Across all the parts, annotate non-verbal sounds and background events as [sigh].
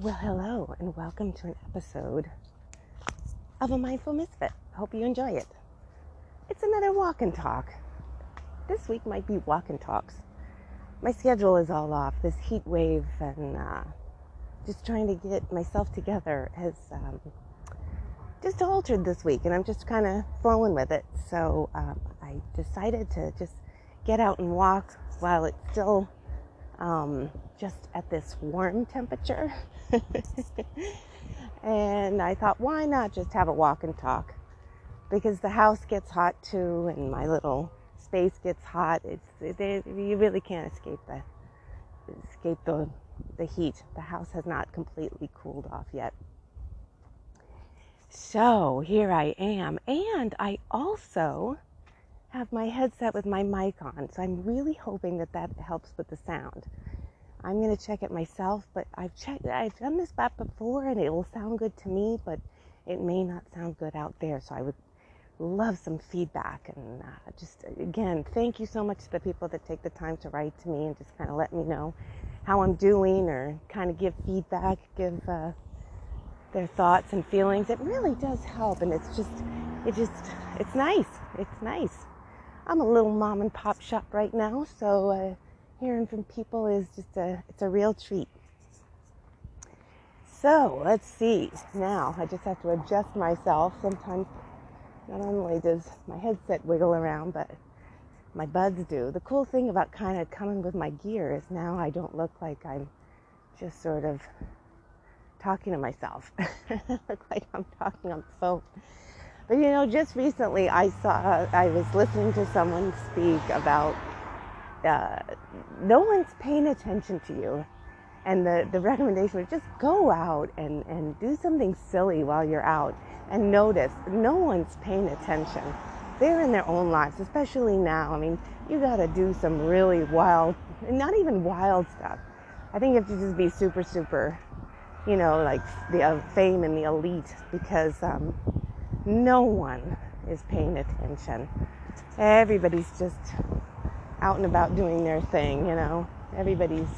Well, hello, and welcome to an episode of A Mindful Misfit. Hope you enjoy it. It's another walk and talk. This week might be walk and talks. My schedule is all off. This heat wave and uh, just trying to get myself together has um, just altered this week, and I'm just kind of flowing with it. So um, I decided to just get out and walk while it's still um, just at this warm temperature. [laughs] and I thought, why not just have a walk and talk? Because the house gets hot too, and my little space gets hot. It's it, you really can't escape the escape the the heat. The house has not completely cooled off yet. So here I am, and I also have my headset with my mic on. So I'm really hoping that that helps with the sound. I'm going to check it myself, but I've checked, I've done this back before and it will sound good to me, but it may not sound good out there. So I would love some feedback. And uh, just again, thank you so much to the people that take the time to write to me and just kind of let me know how I'm doing or kind of give feedback, give uh, their thoughts and feelings. It really does help. And it's just, it just, it's nice. It's nice. I'm a little mom and pop shop right now, so uh, hearing from people is just a it's a real treat. So let's see. Now I just have to adjust myself. Sometimes not only does my headset wiggle around, but my buds do. The cool thing about kind of coming with my gear is now I don't look like I'm just sort of talking to myself. [laughs] I look like I'm talking on the phone. But you know, just recently I saw, I was listening to someone speak about uh, no one's paying attention to you. And the, the recommendation was just go out and, and do something silly while you're out and notice no one's paying attention. They're in their own lives, especially now. I mean, you got to do some really wild, not even wild stuff. I think you have to just be super, super, you know, like the uh, fame and the elite because um, no one is paying attention. Everybody's just out and about doing their thing, you know. Everybody's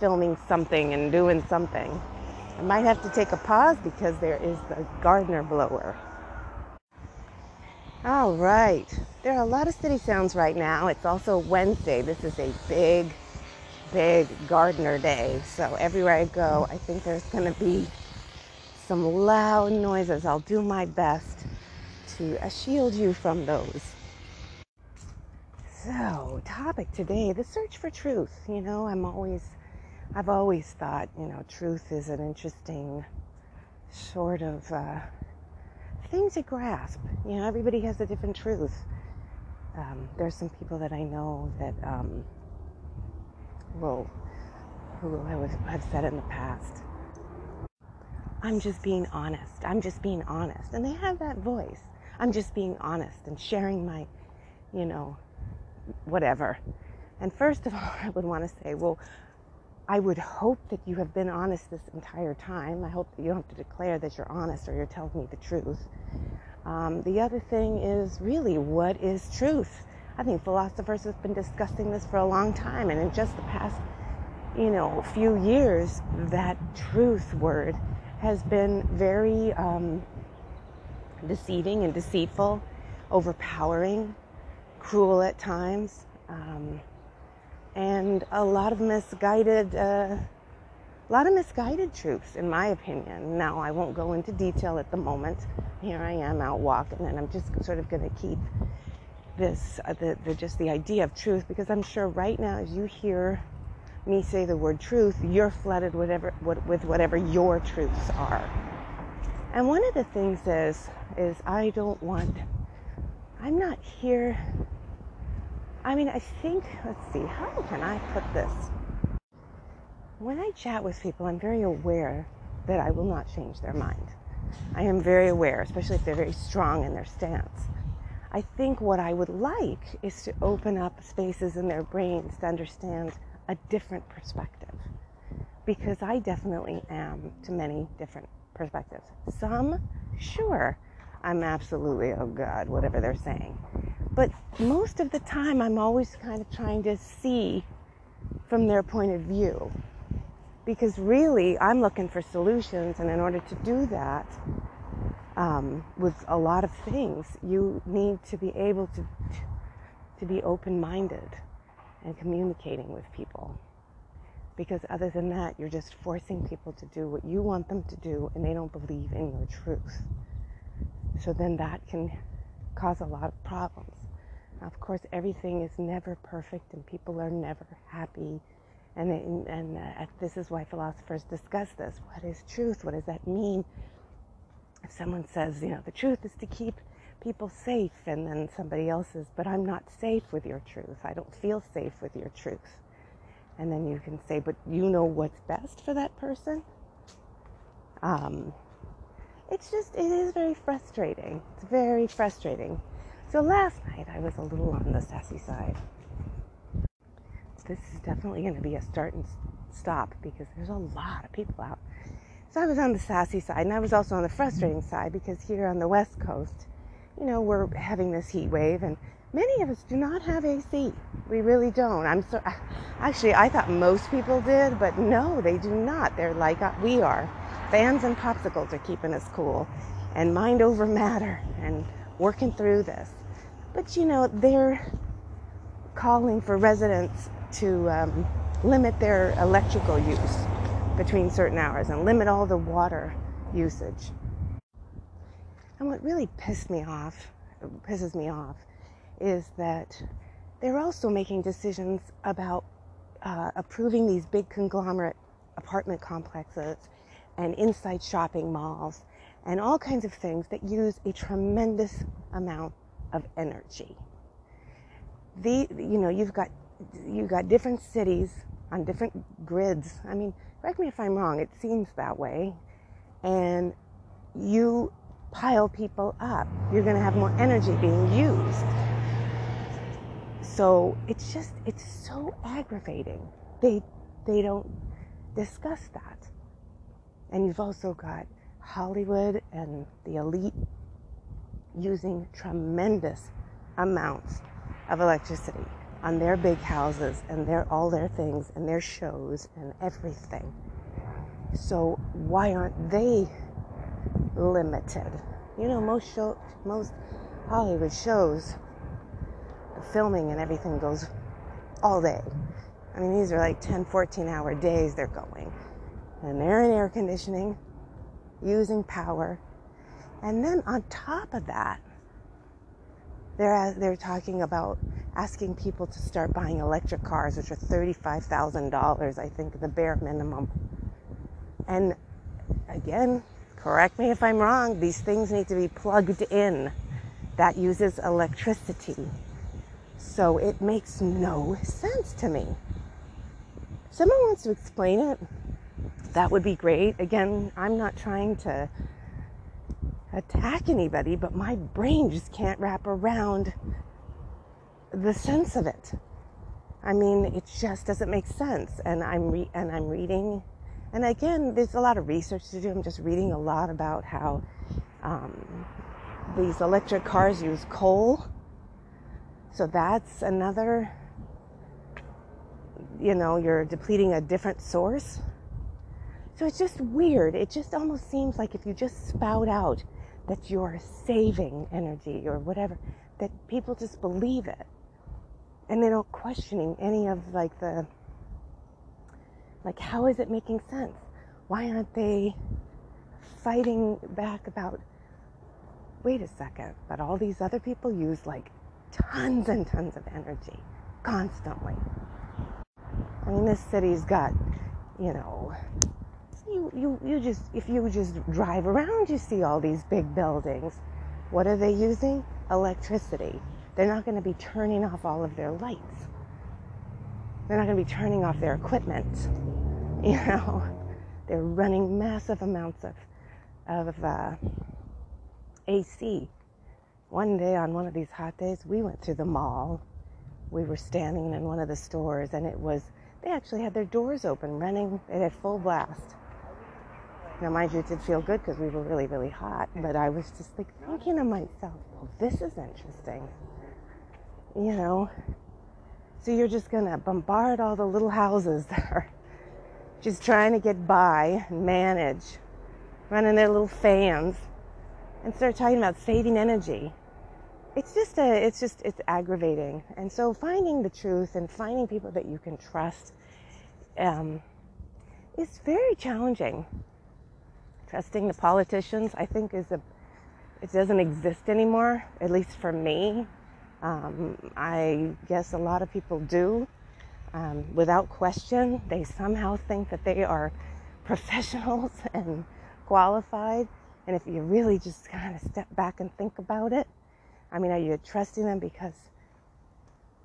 filming something and doing something. I might have to take a pause because there is the gardener blower. All right. There are a lot of city sounds right now. It's also Wednesday. This is a big, big gardener day. So everywhere I go, I think there's going to be some loud noises. I'll do my best to uh, shield you from those. So, topic today the search for truth. You know, I'm always, I've always thought, you know, truth is an interesting sort of uh, thing to grasp. You know, everybody has a different truth. Um, there's some people that I know that um, will, who have, have said in the past, I'm just being honest. I'm just being honest. And they have that voice. I'm just being honest and sharing my, you know, whatever. And first of [laughs] all, I would want to say, well, I would hope that you have been honest this entire time. I hope that you don't have to declare that you're honest or you're telling me the truth. Um, the other thing is really, what is truth? I think philosophers have been discussing this for a long time, and in just the past, you know, few years, that truth word has been very um, deceiving and deceitful, overpowering, cruel at times, um, and a lot of misguided, uh, a lot of misguided truths, in my opinion. Now, I won't go into detail at the moment. Here I am out walking, and I'm just sort of going to keep this, uh, the, the, just the idea of truth, because I'm sure right now, as you hear me say the word truth, you're flooded whatever, with whatever your truths are. And one of the things is, is I don't want, I'm not here. I mean, I think, let's see, how can I put this? When I chat with people, I'm very aware that I will not change their mind. I am very aware, especially if they're very strong in their stance. I think what I would like is to open up spaces in their brains to understand a different perspective because I definitely am to many different perspectives. Some, sure, I'm absolutely, oh God, whatever they're saying. But most of the time, I'm always kind of trying to see from their point of view. Because really, I'm looking for solutions, and in order to do that, um, with a lot of things, you need to be able to to be open-minded and communicating with people. Because other than that, you're just forcing people to do what you want them to do, and they don't believe in your truth. So then that can cause a lot of problems. Now, of course, everything is never perfect, and people are never happy. And, and uh, this is why philosophers discuss this. What is truth? What does that mean? If someone says, you know, the truth is to keep people safe, and then somebody else says, but I'm not safe with your truth. I don't feel safe with your truth. And then you can say, but you know what's best for that person? Um, it's just, it is very frustrating. It's very frustrating. So last night I was a little on the sassy side. This is definitely going to be a start and stop because there's a lot of people out. So I was on the sassy side and I was also on the frustrating side because here on the West Coast, you know, we're having this heat wave and many of us do not have AC. We really don't. I'm so actually I thought most people did, but no, they do not. They're like uh, we are. Fans and popsicles are keeping us cool and mind over matter and working through this. But you know, they're calling for residents to um, limit their electrical use between certain hours and limit all the water usage. And what really pissed me off, pisses me off, is that they're also making decisions about uh, approving these big conglomerate apartment complexes and inside shopping malls and all kinds of things that use a tremendous amount of energy. The, you know, you've got, you've got different cities on different grids. I mean, correct me if I'm wrong, it seems that way. And you pile people up, you're going to have more energy being used. So it's just, it's so aggravating. They, they don't discuss that. And you've also got Hollywood and the elite using tremendous amounts of electricity on their big houses and their all their things and their shows and everything. So why aren't they limited? You know, most show, most Hollywood shows, filming and everything goes all day. I mean, these are like 10, 14 hour days they're going. And they're in air conditioning, using power. And then on top of that, they're, they're talking about asking people to start buying electric cars, which are $35,000, I think, the bare minimum. And again, correct me if I'm wrong, these things need to be plugged in. That uses electricity. So it makes no sense to me. Someone wants to explain it. That would be great. Again, I'm not trying to attack anybody, but my brain just can't wrap around the sense of it. I mean, it just doesn't make sense. And I'm re- and I'm reading, and again, there's a lot of research to do. I'm just reading a lot about how um, these electric cars use coal. So that's another. You know, you're depleting a different source. So it's just weird. It just almost seems like if you just spout out that you're saving energy or whatever, that people just believe it. And they don't questioning any of like the, like, how is it making sense? Why aren't they fighting back about, wait a second, but all these other people use like tons and tons of energy constantly. I mean, this city's got, you know, you, you, you just, if you just drive around, you see all these big buildings. What are they using? Electricity. They're not going to be turning off all of their lights. They're not going to be turning off their equipment. [laughs] You know, they're running massive amounts of, of uh, AC. One day on one of these hot days, we went through the mall. We were standing in one of the stores, and it was, they actually had their doors open, running it at full blast. Now, mind you, it did feel good because we were really, really hot. But I was just like thinking to myself, well, this is interesting. You know? So you're just going to bombard all the little houses [laughs] that are just trying to get by and manage, running their little fans, and start talking about saving energy. It's just a, it's just, it's aggravating. And so finding the truth and finding people that you can trust um, is very challenging. Trusting the politicians, I think, is a, it doesn't exist anymore, at least for me. Um, I guess a lot of people do. Um, without question, they somehow think that they are [laughs] professionals and qualified. And if you really just kind of step back and think about it, I mean, are you trusting them because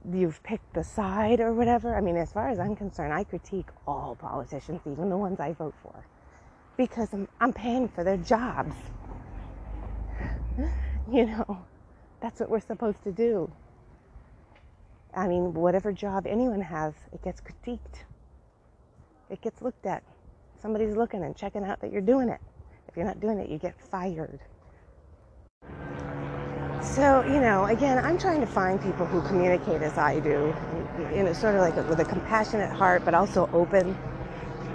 you've picked the side or whatever? I mean, as far as I'm concerned, I critique all politicians, even the ones I vote for, because I'm, I'm paying for their jobs. [laughs] you know, that's what we're supposed to do. I mean, whatever job anyone has, it gets critiqued. It gets looked at. Somebody's looking and checking out that you're doing it. If you're not doing it, you get fired. So, you know, again, I'm trying to find people who communicate as I do, you know, sort of like a, with a compassionate heart, but also open.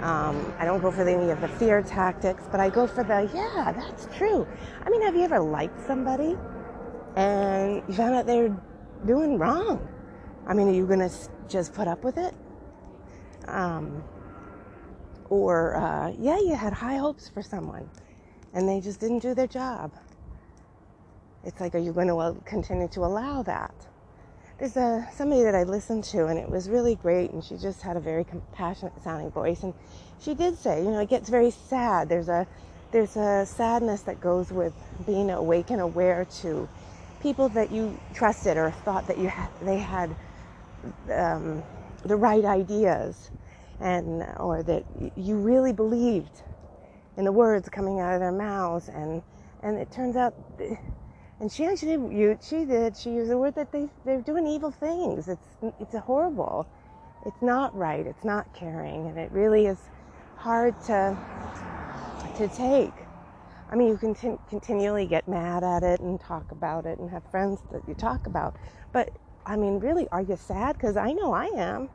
Um, I don't go for any of the fear tactics, but I go for the, yeah, that's true. I mean, have you ever liked somebody and you found out they're doing wrong? I mean, are you going to just put up with it? Um, or, uh, yeah, you had high hopes for someone and they just didn't do their job. It's like, are you going to continue to allow that? There's a somebody that I listened to, and it was really great, and she just had a very compassionate sounding voice, and she did say, you know, it gets very sad. There's a there's a sadness that goes with being awake and aware to people that you trusted or thought that you had, they had um, the right ideas and or that you really believed in the words coming out of their mouths and and it turns out and she actually you she did she used the word that they they're doing evil things. It's it's horrible. It's not right. It's not caring. And it really is hard to to take. I mean you can t- continually get mad at it and talk about it and have friends that you talk about. But I mean, really, are you sad? Because I know I am.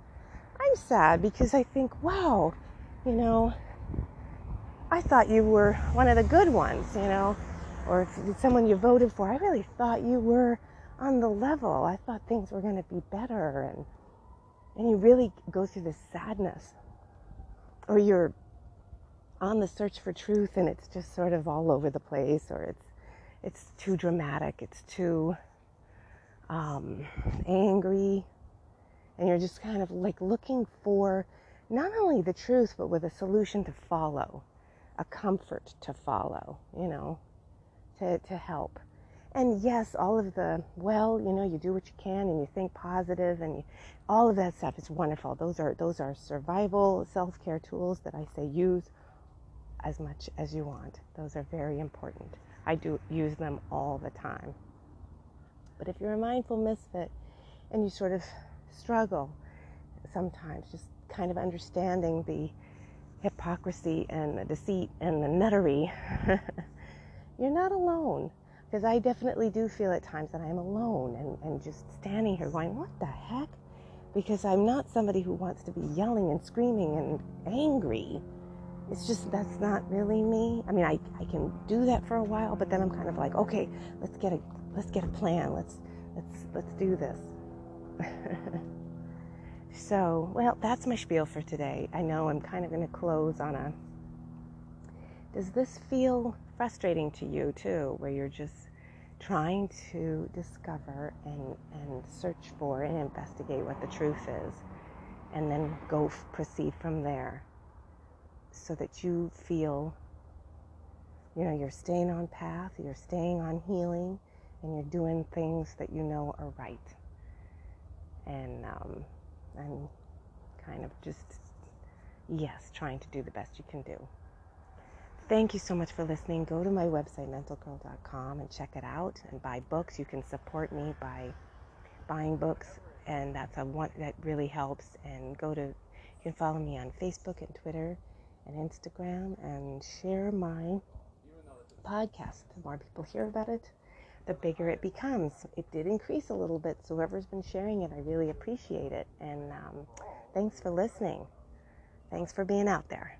I'm sad because I think, wow, you know, I thought you were one of the good ones, you know, or if someone you voted for. I really thought you were on the level. I thought things were going to be better, and and you really go through this sadness, or you're on the search for truth, and it's just sort of all over the place, or it's it's too dramatic. It's too um, angry, and you're just kind of like looking for not only the truth, but with a solution to follow, a comfort to follow, you know, to, to help. And yes, all of the, well, you know, you do what you can and you think positive and you, all of that stuff is wonderful. Those are, those are survival self-care tools that I say use as much as you want. Those are very important. I do use them all the time. But if you're a mindful misfit and you sort of struggle sometimes, just kind of understanding the hypocrisy and the deceit and the nuttery, [laughs] you're not alone. Because I definitely do feel at times that I'm alone and, and just standing here going, what the heck? Because I'm not somebody who wants to be yelling and screaming and angry. It's just that's not really me. I mean, I, I can do that for a while, but then I'm kind of like, okay, let's get a let's get a plan. Let's let's let's do this. [laughs] so, well, that's my spiel for today. I know I'm kind of going to close on a Does this feel frustrating to you too where you're just trying to discover and and search for and investigate what the truth is and then go f- proceed from there so that you feel you know you're staying on path, you're staying on healing, and you're doing things that you know are right. And um, I'm kind of just, yes, trying to do the best you can do. Thank you so much for listening. Go to my website, mentalgirl.com, and check it out and buy books. You can support me by buying books, and that's a one that really helps. And go to, you can follow me on Facebook and Twitter and Instagram, and share my podcast. The more people hear about it, the bigger it becomes. It did increase a little bit, so whoever's been sharing it, I really appreciate it. And um, thanks for listening. Thanks for being out there.